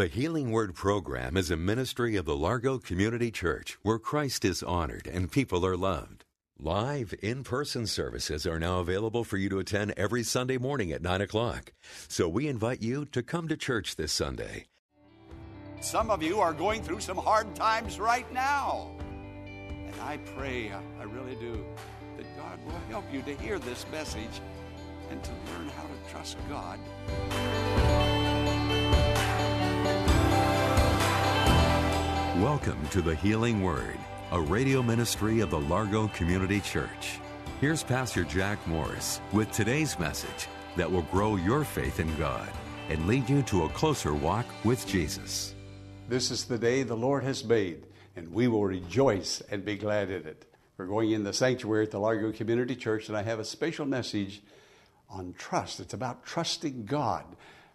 The Healing Word program is a ministry of the Largo Community Church where Christ is honored and people are loved. Live in person services are now available for you to attend every Sunday morning at 9 o'clock. So we invite you to come to church this Sunday. Some of you are going through some hard times right now. And I pray, I really do, that God will help you to hear this message and to learn how to trust God. Welcome to the Healing Word, a radio ministry of the Largo Community Church. Here's Pastor Jack Morris with today's message that will grow your faith in God and lead you to a closer walk with Jesus. This is the day the Lord has made, and we will rejoice and be glad in it. We're going in the sanctuary at the Largo Community Church, and I have a special message on trust. It's about trusting God.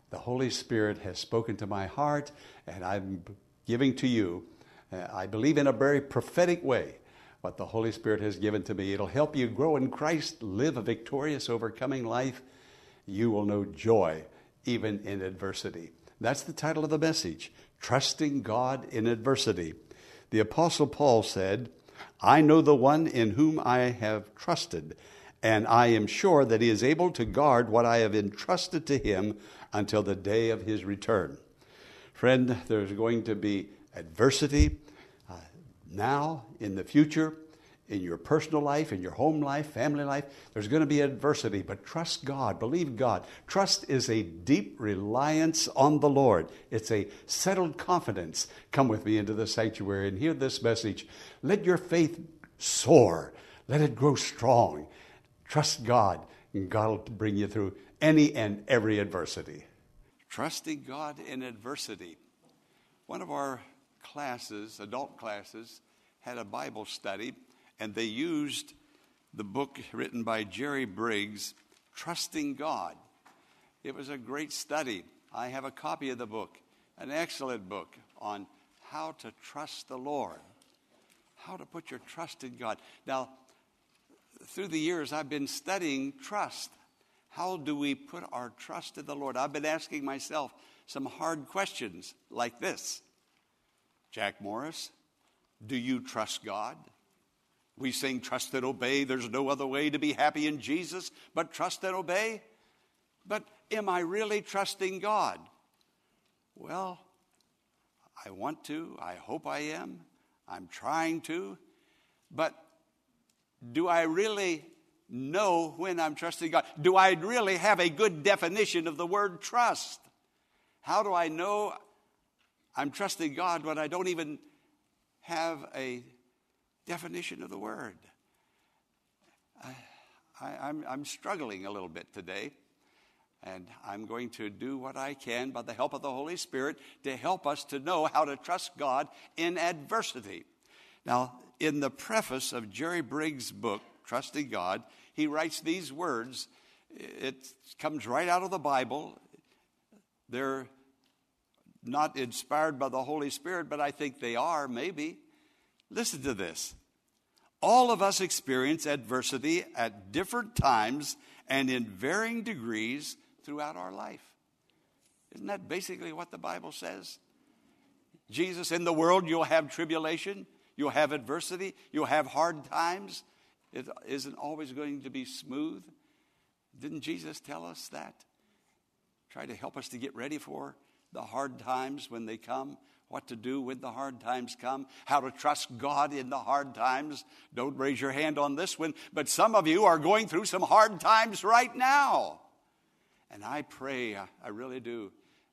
The Holy Spirit has spoken to my heart, and I'm giving to you Uh, I believe in a very prophetic way what the Holy Spirit has given to me. It'll help you grow in Christ, live a victorious, overcoming life. You will know joy even in adversity. That's the title of the message Trusting God in Adversity. The Apostle Paul said, I know the one in whom I have trusted, and I am sure that he is able to guard what I have entrusted to him until the day of his return. Friend, there's going to be adversity uh, now, in the future, in your personal life, in your home life, family life. There's going to be adversity, but trust God, believe God. Trust is a deep reliance on the Lord, it's a settled confidence. Come with me into the sanctuary and hear this message. Let your faith soar, let it grow strong. Trust God, and God will bring you through any and every adversity. Trusting God in adversity. One of our classes, adult classes, had a Bible study, and they used the book written by Jerry Bridges, Trusting God. It was a great study. I have a copy of the book, an excellent book on how to trust the Lord, how to put your trust in God. Now, through the years, I've been studying trust. How do we put our trust in the Lord? I've been asking myself some hard questions like this Jack Morris, do you trust God? We sing trust and obey. There's no other way to be happy in Jesus but trust and obey. But am I really trusting God? Well, I want to. I hope I am. I'm trying to. But do I really know when I'm trusting God? Do I really have a good definition of the word trust? How do I know I'm trusting God when I don't even have a definition of the word. I, am struggling a little bit today, and I'm going to do what I can by the help of the Holy Spirit to help us to know how to trust God in adversity. Now, in the preface of Jerry Bridges' book, Trusting God, he writes these words. It comes right out of the Bible. They're not inspired by the Holy Spirit, but I think they are, maybe. Listen to this. All of us experience adversity at different times and in varying degrees throughout our life. Isn't that basically what the Bible says? Jesus, in the world you'll have tribulation, you'll have adversity, you'll have hard times. It isn't always going to be smooth. Didn't Jesus tell us that? Try to help us to get ready for the hard times when they come, what to do when the hard times come, how to trust God in the hard times. Don't raise your hand on this one, but some of you are going through some hard times right now. And I pray, I really do,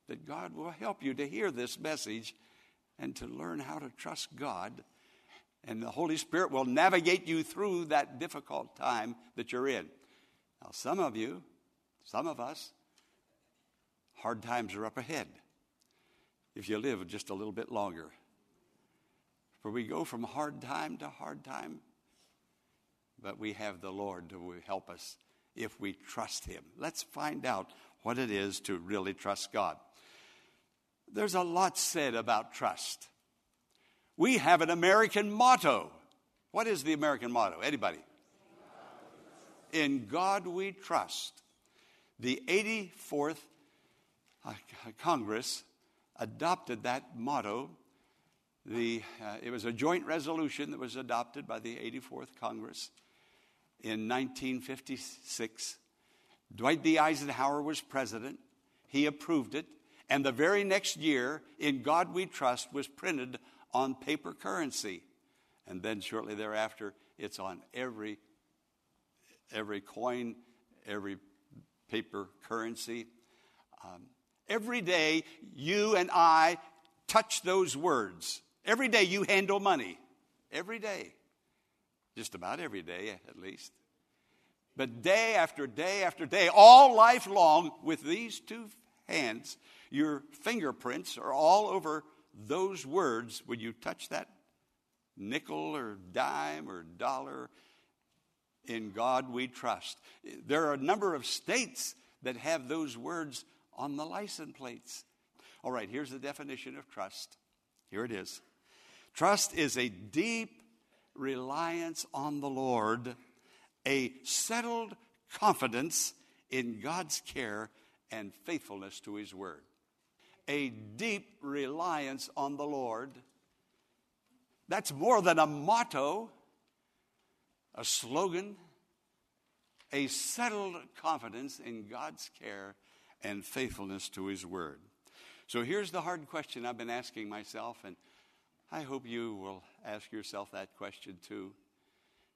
that God will help you to hear this message and to learn how to trust God. And the Holy Spirit will navigate you through that difficult time that you're in. Now, some of you, some of us, hard times are up ahead. If you live just a little bit longer. For we go from hard time to hard time, but we have the Lord to help us if we trust Him. Let's find out what it is to really trust God. There's a lot said about trust. We have an American motto. What is the American motto? Anybody? In God we trust. The 84th uh, Congress adopted that motto. The, uh, it was a joint resolution that was adopted by the 84th Congress in 1956. Dwight D. Eisenhower was president. He approved it. And the very next year, In God We Trust was printed on paper currency. And then shortly thereafter, it's on every, every coin, every paper currency. Um, every day, you and I touch those words. Every day, you handle money. Every day. Just about every day, at least. But day after day after day, all life long, with these two hands, your fingerprints are all over those words when you touch that nickel or dime or dollar. In God we trust. There are a number of states that have those words on the license plates. All right, here's the definition of trust. Here it is Trust is a deep reliance on the Lord, a settled confidence in God's care and faithfulness to His word a deep reliance on the Lord. That's more than a motto, a slogan, a settled confidence in God's care and faithfulness to His Word. So here's the hard question I've been asking myself, and I hope you will ask yourself that question too.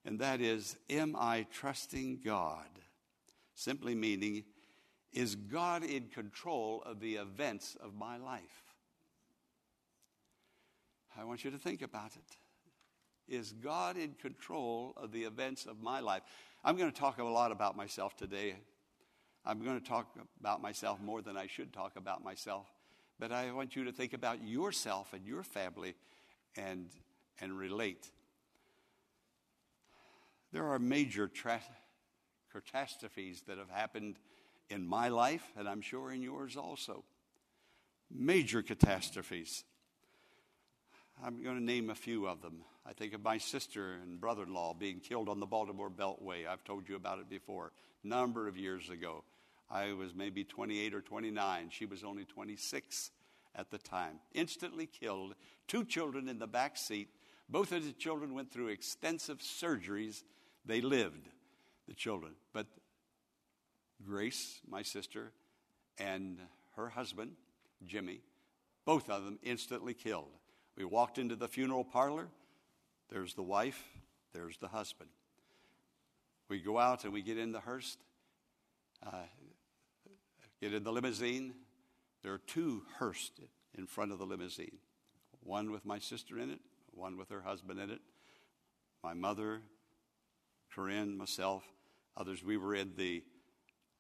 And that is Am I trusting God? Simply meaning, is God in control of the events of my life? I want you to think about it. Is God in control of the events of my life? I'm going to talk a lot about myself today. I'm going to talk about myself more than I should talk about myself. But I want you to think about yourself and your family and, and relate. There are major tra- catastrophes that have happened in my life, and I'm sure in yours also. Major catastrophes. I'm going to name a few of them. I think of my sister and brother in law being killed on the Baltimore Beltway. I've told you about it before, a number of years ago. I was maybe 28 or 29. She was only 26 at the time. Instantly killed. Two children in the back seat. Both of the children went through extensive surgeries. They lived, the children. But Grace, my sister, and her husband, Jimmy, both of them instantly killed. We walked into the funeral parlor. There's the wife, there's the husband. We go out and we get in the hearse, uh, get in the limousine. There are two hearses in front of the limousine one with my sister in it, one with her husband in it. My mother, Corinne, myself, others. We were in the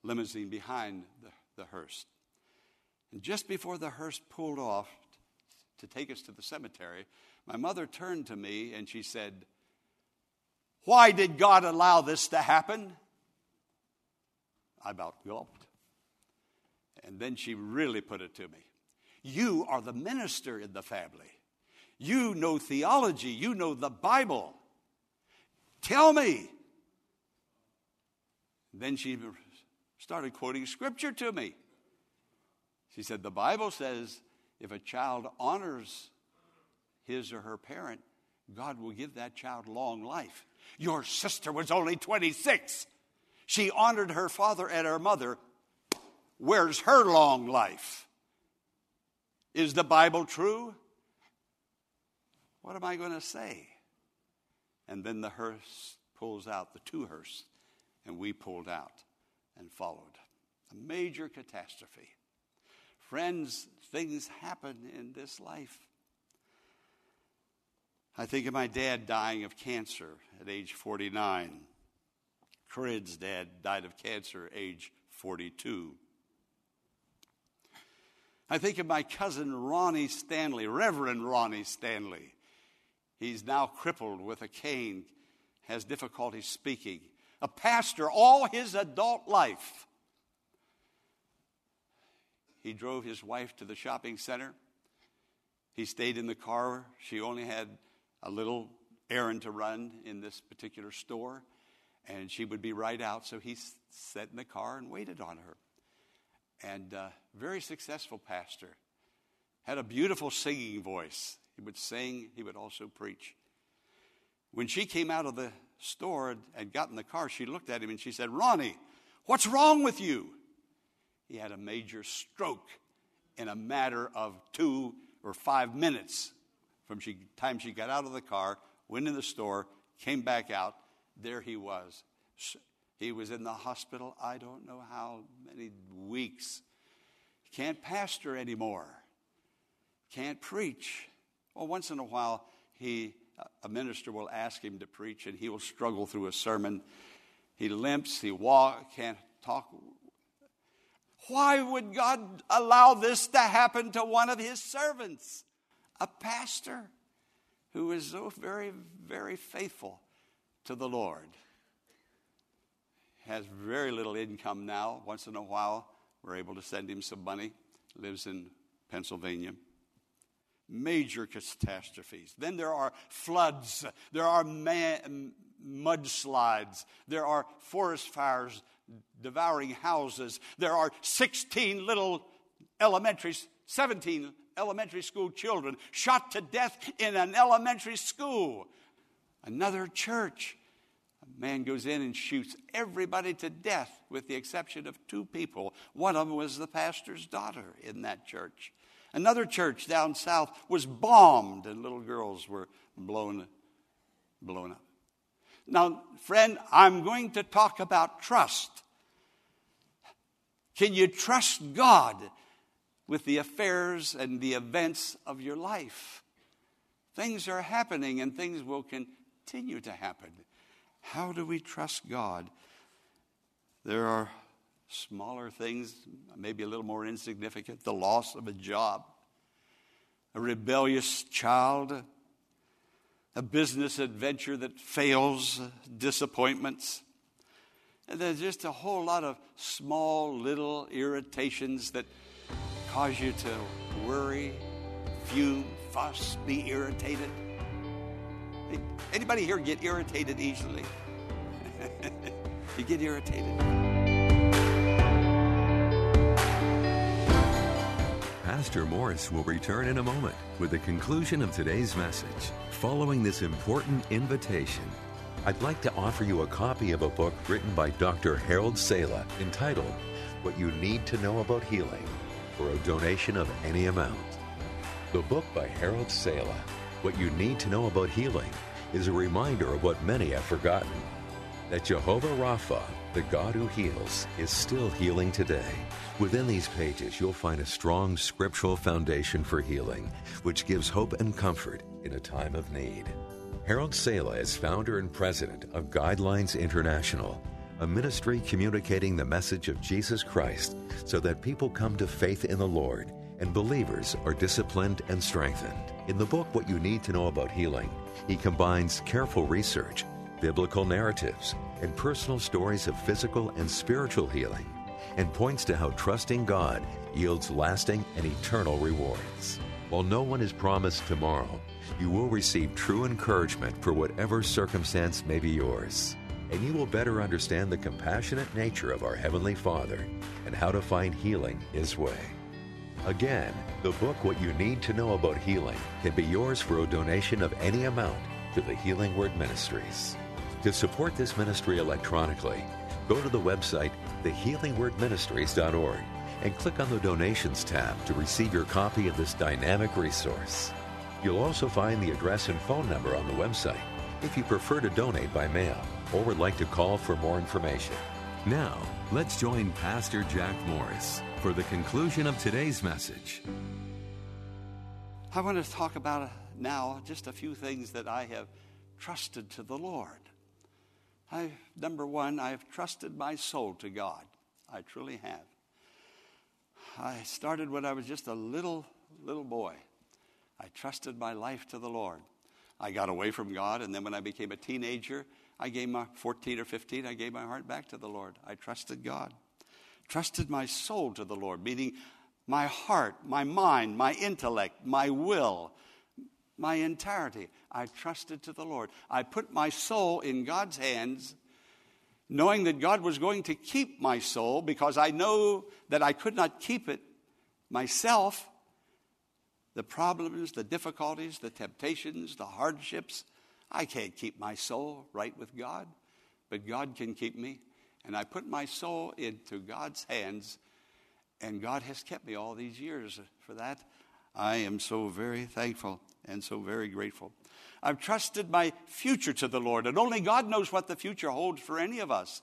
limousine behind the, the hearse. And just before the hearse pulled off to take us to the cemetery, my mother turned to me and she said, Why did God allow this to happen? I about gulped. And then she really put it to me You are the minister in the family. You know theology, you know the Bible. Tell me. Then she started quoting scripture to me. She said, The Bible says if a child honors his or her parent, God will give that child long life. Your sister was only 26. She honored her father and her mother. Where's her long life? Is the Bible true? What am I going to say? And then the hearse pulls out, the two hearse, and we pulled out and followed. A major catastrophe. Friends, things happen in this life. I think of my dad dying of cancer at age 49. Corinne's dad died of cancer age 42. I think of my cousin Ronnie Stanley, Reverend Ronnie Stanley. He's now crippled with a cane, has difficulty speaking. A pastor all his adult life. He drove his wife to the shopping center. He stayed in the car. She only had a little errand to run in this particular store, and she would be right out. So he sat in the car and waited on her. And uh, very successful pastor. Had a beautiful singing voice. He would sing, he would also preach. When she came out of the store and got in the car, she looked at him and she said, Ronnie, what's wrong with you? He had a major stroke in a matter of two or five minutes from the time she got out of the car, went in the store, came back out. There he was. He was in the hospital, I don't know how many weeks. Can't pastor anymore. Can't preach. Well, once in a while, he, a minister will ask him to preach, and he will struggle through a sermon. He limps, he walk, can't talk. Why would God allow this to happen to one of his servants? A pastor who is so very, very faithful to the Lord. Has very little income now. Once in a while, we're able to send him some money. Lives in Pennsylvania major catastrophes. Then there are floods, there are man, mudslides, there are forest fires devouring houses, there are 16 little elementary, 17 elementary school children shot to death in an elementary school. Another church. Man goes in and shoots everybody to death with the exception of two people. One of them was the pastor's daughter in that church. Another church down south was bombed and little girls were blown, blown up. Now, friend, I'm going to talk about trust. Can you trust God with the affairs and the events of your life? Things are happening and things will continue to happen. How do we trust God? There are smaller things, maybe a little more insignificant, the loss of a job, a rebellious child, a business adventure that fails, disappointments. And there's just a whole lot of small little irritations that cause you to worry, fume, fuss, be irritated. Anybody here get irritated easily? you get irritated. Pastor Morris will return in a moment with the conclusion of today's message. Following this important invitation, I'd like to offer you a copy of a book written by Dr. Harold Sala entitled What You Need to Know About Healing for a donation of any amount. The book by Harold Sala, What You Need to Know About Healing, is a reminder of what many have forgotten that Jehovah Rapha, the God who heals, is still healing today. Within these pages, you'll find a strong scriptural foundation for healing, which gives hope and comfort in a time of need. Harold Sala is founder and president of Guidelines International, a ministry communicating the message of Jesus Christ so that people come to faith in the Lord and believers are disciplined and strengthened. In the book, What You Need to Know About Healing, he combines careful research biblical narratives, and personal stories of physical and spiritual healing, and points to how trusting God yields lasting and eternal rewards. While no one is promised tomorrow, you will receive true encouragement for whatever circumstance may be yours. And you will better understand the compassionate nature of our Heavenly Father and how to find healing His way. Again, the book What You Need to Know About Healing can be yours for a donation of any amount to the Healing Word Ministries. To support this ministry electronically, go to the website thehealingwordministries.org and click on the Donations tab to receive your copy of this dynamic resource. You'll also find the address and phone number on the website if you prefer to donate by mail or would like to call for more information. Now, let's join Pastor Jack Morris for the conclusion of today's message. I want to talk about uh, now just a few things that I have trusted to the Lord. I, number one, I've trusted my soul to God. I truly have. I started when I was just a little, little boy. I trusted my life to the Lord. I got away from God, and then when I became a teenager, I gave my 14 or 15, I gave my heart back to the Lord. I trusted God. Trusted my soul to the Lord, meaning my heart, my mind, my intellect, my will, my entirety. I trusted to the Lord. I put my soul in God's hands, knowing that God was going to keep my soul because I know that I could not keep it myself. The problems, the difficulties, the temptations, the hardships, I can't keep my soul right with God, but God can keep me. And I put my soul into God's hands, and God has kept me all these years. For that, I am so very thankful and so very grateful. I've trusted my future to the Lord, and only God knows what the future holds for any of us.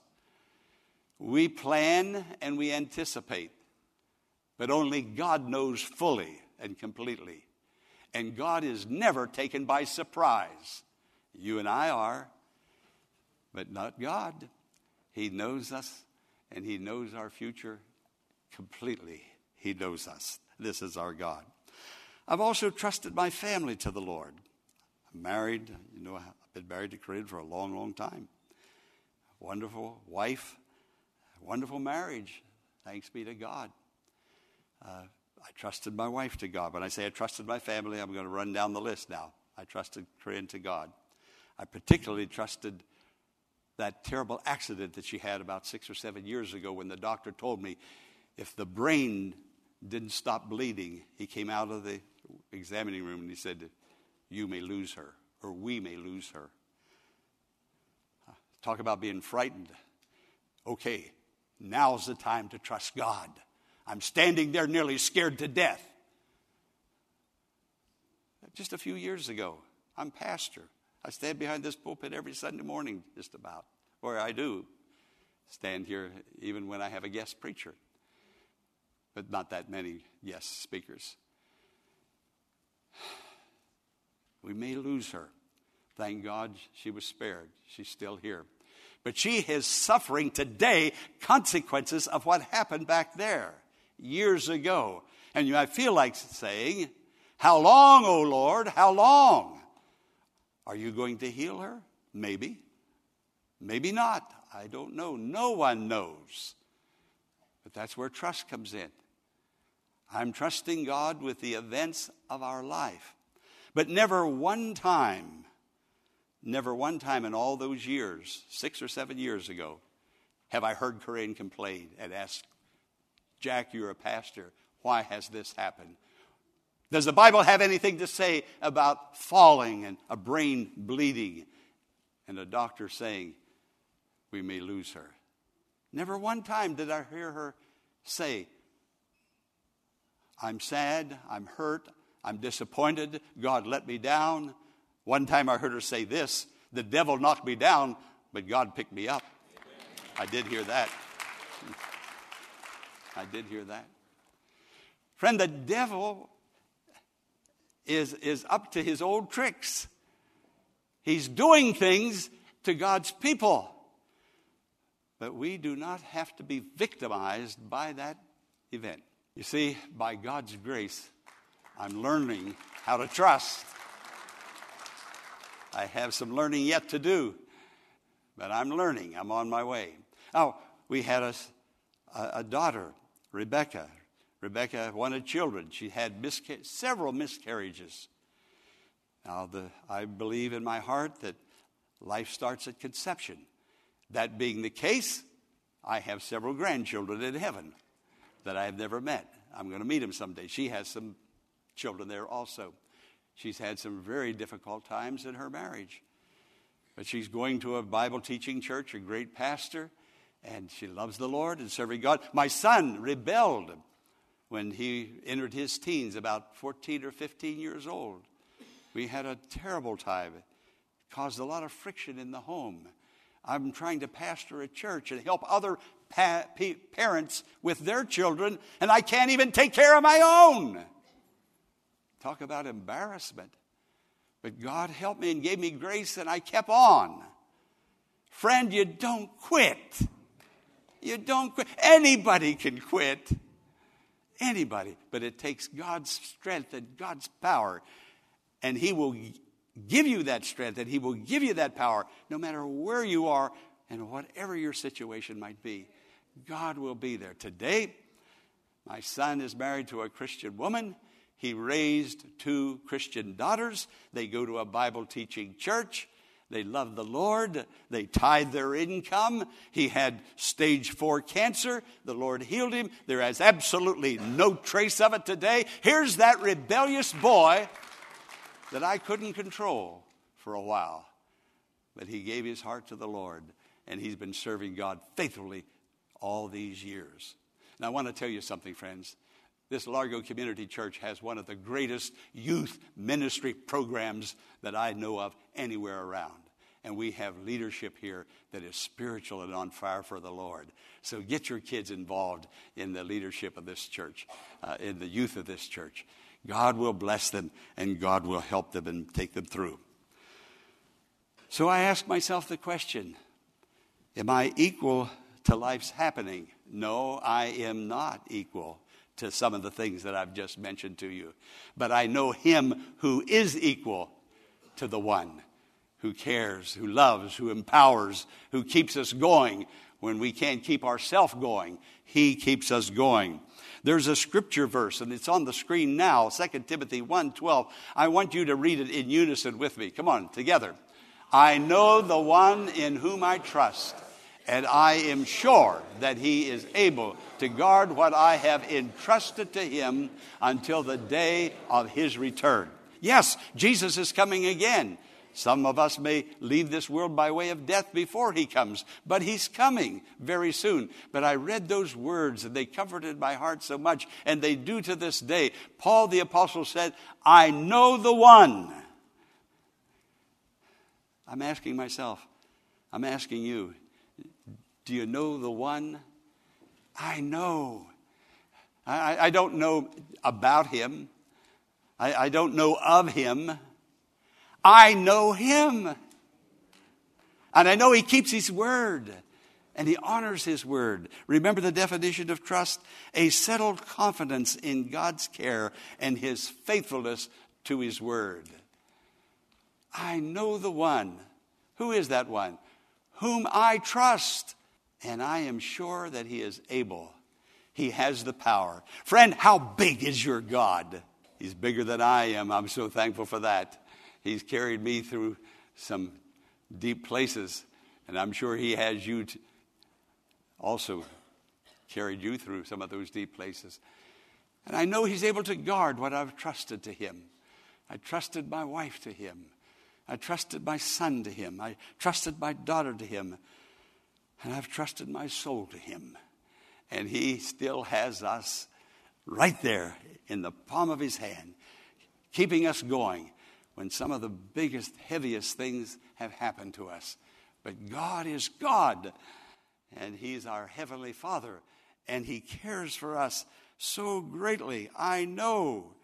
We plan and we anticipate, but only God knows fully and completely. And God is never taken by surprise. You and I are, but not God. He knows us and He knows our future completely. He knows us. This is our God. I've also trusted my family to the Lord. I'm married, you know, I've been married to Corinne for a long, long time. Wonderful wife, wonderful marriage. Thanks be to God. Uh, I trusted my wife to God. When I say I trusted my family, I'm going to run down the list now. I trusted Corinne to God. I particularly trusted that terrible accident that she had about six or seven years ago when the doctor told me if the brain didn't stop bleeding, he came out of the examining room and he said, You may lose her, or we may lose her. Talk about being frightened. Okay, now's the time to trust God. I'm standing there nearly scared to death. Just a few years ago, I'm pastor. I stand behind this pulpit every Sunday morning, just about, or I do stand here even when I have a guest preacher, but not that many guest speakers. We may lose her. Thank God she was spared. She's still here. But she is suffering today consequences of what happened back there years ago. And I feel like saying, How long, O Lord? How long? Are you going to heal her? Maybe. Maybe not. I don't know. No one knows. But that's where trust comes in. I'm trusting God with the events of our life. But never one time, never one time in all those years, six or seven years ago, have I heard Corinne complain and ask, Jack, you're a pastor. Why has this happened? Does the Bible have anything to say about falling and a brain bleeding and a doctor saying we may lose her? Never one time did I hear her say, I'm sad, I'm hurt, I'm disappointed, God let me down. One time I heard her say this the devil knocked me down, but God picked me up. I did hear that. I did hear that. Friend, the devil is, is up to his old tricks. He's doing things to God's people. But we do not have to be victimized by that event. You see, by God's grace, I'm learning how to trust. I have some learning yet to do, but I'm learning. I'm on my way. Now, we had a, a daughter, Rebecca. Rebecca wanted children. She had misca- several miscarriages. Now, the, I believe in my heart that life starts at conception. That being the case, I have several grandchildren in heaven that I have never met. I'm going to meet them someday. She has some children there also. She's had some very difficult times in her marriage. But she's going to a Bible teaching church, a great pastor, and she loves the Lord and serving God. My son rebelled when he entered his teens, about 14 or 15 years old. We had a terrible time. It caused a lot of friction in the home. I'm trying to pastor a church and help other pa- parents with their children, and I can't even take care of my own. Talk about embarrassment. But God helped me and gave me grace, and I kept on. Friend, you don't quit. You don't quit. Anybody can quit. Anybody. But it takes God's strength and God's power. And He will give you that strength and He will give you that power no matter where you are and whatever your situation might be. God will be there. Today, my son is married to a Christian woman. He raised two Christian daughters. They go to a Bible teaching church. They loved the Lord. They tithe their income. He had stage four cancer. The Lord healed him. There is absolutely no trace of it today. Here's that rebellious boy that I couldn't control for a while. But he gave his heart to the Lord, and he's been serving God faithfully all these years. Now, I want to tell you something, friends. This Largo Community Church has one of the greatest youth ministry programs that I know of anywhere around. And we have leadership here that is spiritual and on fire for the Lord. So get your kids involved in the leadership of this church, uh, in the youth of this church. God will bless them and God will help them and take them through. So I ask myself the question Am I equal to life's happening? No, I am not equal to some of the things that I've just mentioned to you. But I know him who is equal to the one who cares, who loves, who empowers, who keeps us going when we can't keep ourselves going. He keeps us going. There's a scripture verse, and it's on the screen now, 2 Timothy 1.12. I want you to read it in unison with me. Come on, together. I know the one in whom I trust and I am sure that he is able to guard what I have entrusted to him until the day of his return. Yes, Jesus is coming again. Some of us may leave this world by way of death before he comes, but he's coming very soon. But I read those words and they comforted my heart so much, and they do to this day. Paul the Apostle said, I know the one. I'm asking myself, I'm asking you, do you know the one? I know. I, I don't know about him. I, I don't know of him. I know him. And I know he keeps his word and he honors his word. Remember the definition of trust? A settled confidence in God's care and his faithfulness to his word. I know the one. Who is that one? Whom I trust and I am sure that He is able. He has the power. Friend, how big is your God? He's bigger than I am. I'm so thankful for that. He's carried me through some deep places, and I'm sure He has you t- also carried you through some of those deep places. And I know He's able to guard what I've trusted to Him. I trusted my wife to Him. I trusted my son to Him. I trusted my daughter to Him. And I've trusted my soul to Him. And He still has us right there in the palm of His hand, keeping us going when some of the biggest, heaviest things have happened to us. But God is God, and He's our Heavenly Father, and He cares for us so greatly. I know.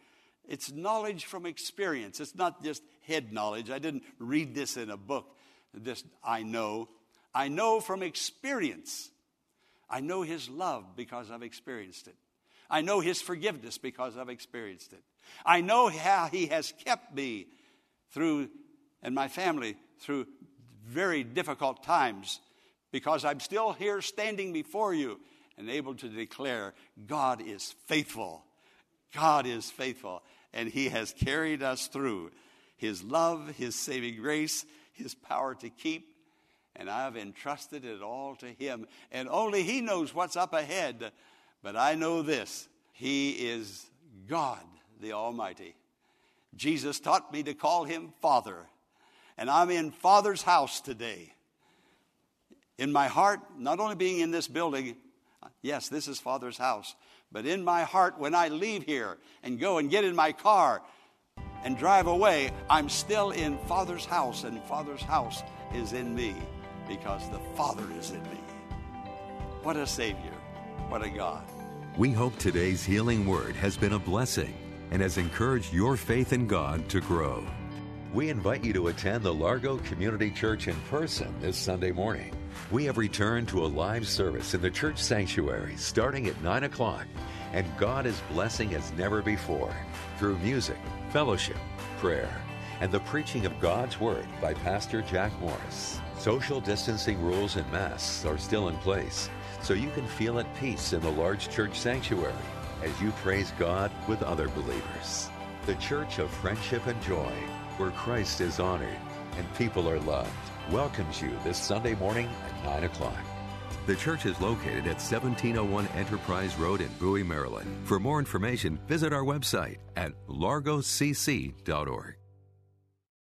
It's knowledge from experience. It's not just head knowledge. I didn't read this in a book. This I know. I know from experience. I know His love because I've experienced it. I know His forgiveness because I've experienced it. I know how He has kept me through, and my family through very difficult times because I'm still here standing before you and able to declare God is faithful. God is faithful, and He has carried us through His love, His saving grace, His power to keep, and I've entrusted it all to Him. And only He knows what's up ahead. But I know this He is God the Almighty. Jesus taught me to call Him Father. And I'm in Father's house today. In my heart, not only being in this building, yes, this is Father's house, but in my heart, when I leave here and go and get in my car and drive away, I'm still in Father's house, and Father's house is in me because the Father is in me. What a Savior. What a God. We hope today's healing word has been a blessing and has encouraged your faith in God to grow. We invite you to attend the Largo Community Church in person this Sunday morning. We have returned to a live service in the church sanctuary starting at 9 o'clock, and God is blessing as never before through music, fellowship, prayer, and the preaching of God's Word by Pastor Jack Morris. Social distancing rules and masks are still in place, so you can feel at peace in the large church sanctuary as you praise God with other believers. The Church of Friendship and Joy, where Christ is honored and people are loved, welcomes you this Sunday morning at 9 o'clock. The church is located at 1701 Enterprise Road in Bowie, Maryland. For more information, visit our website at largocc.org.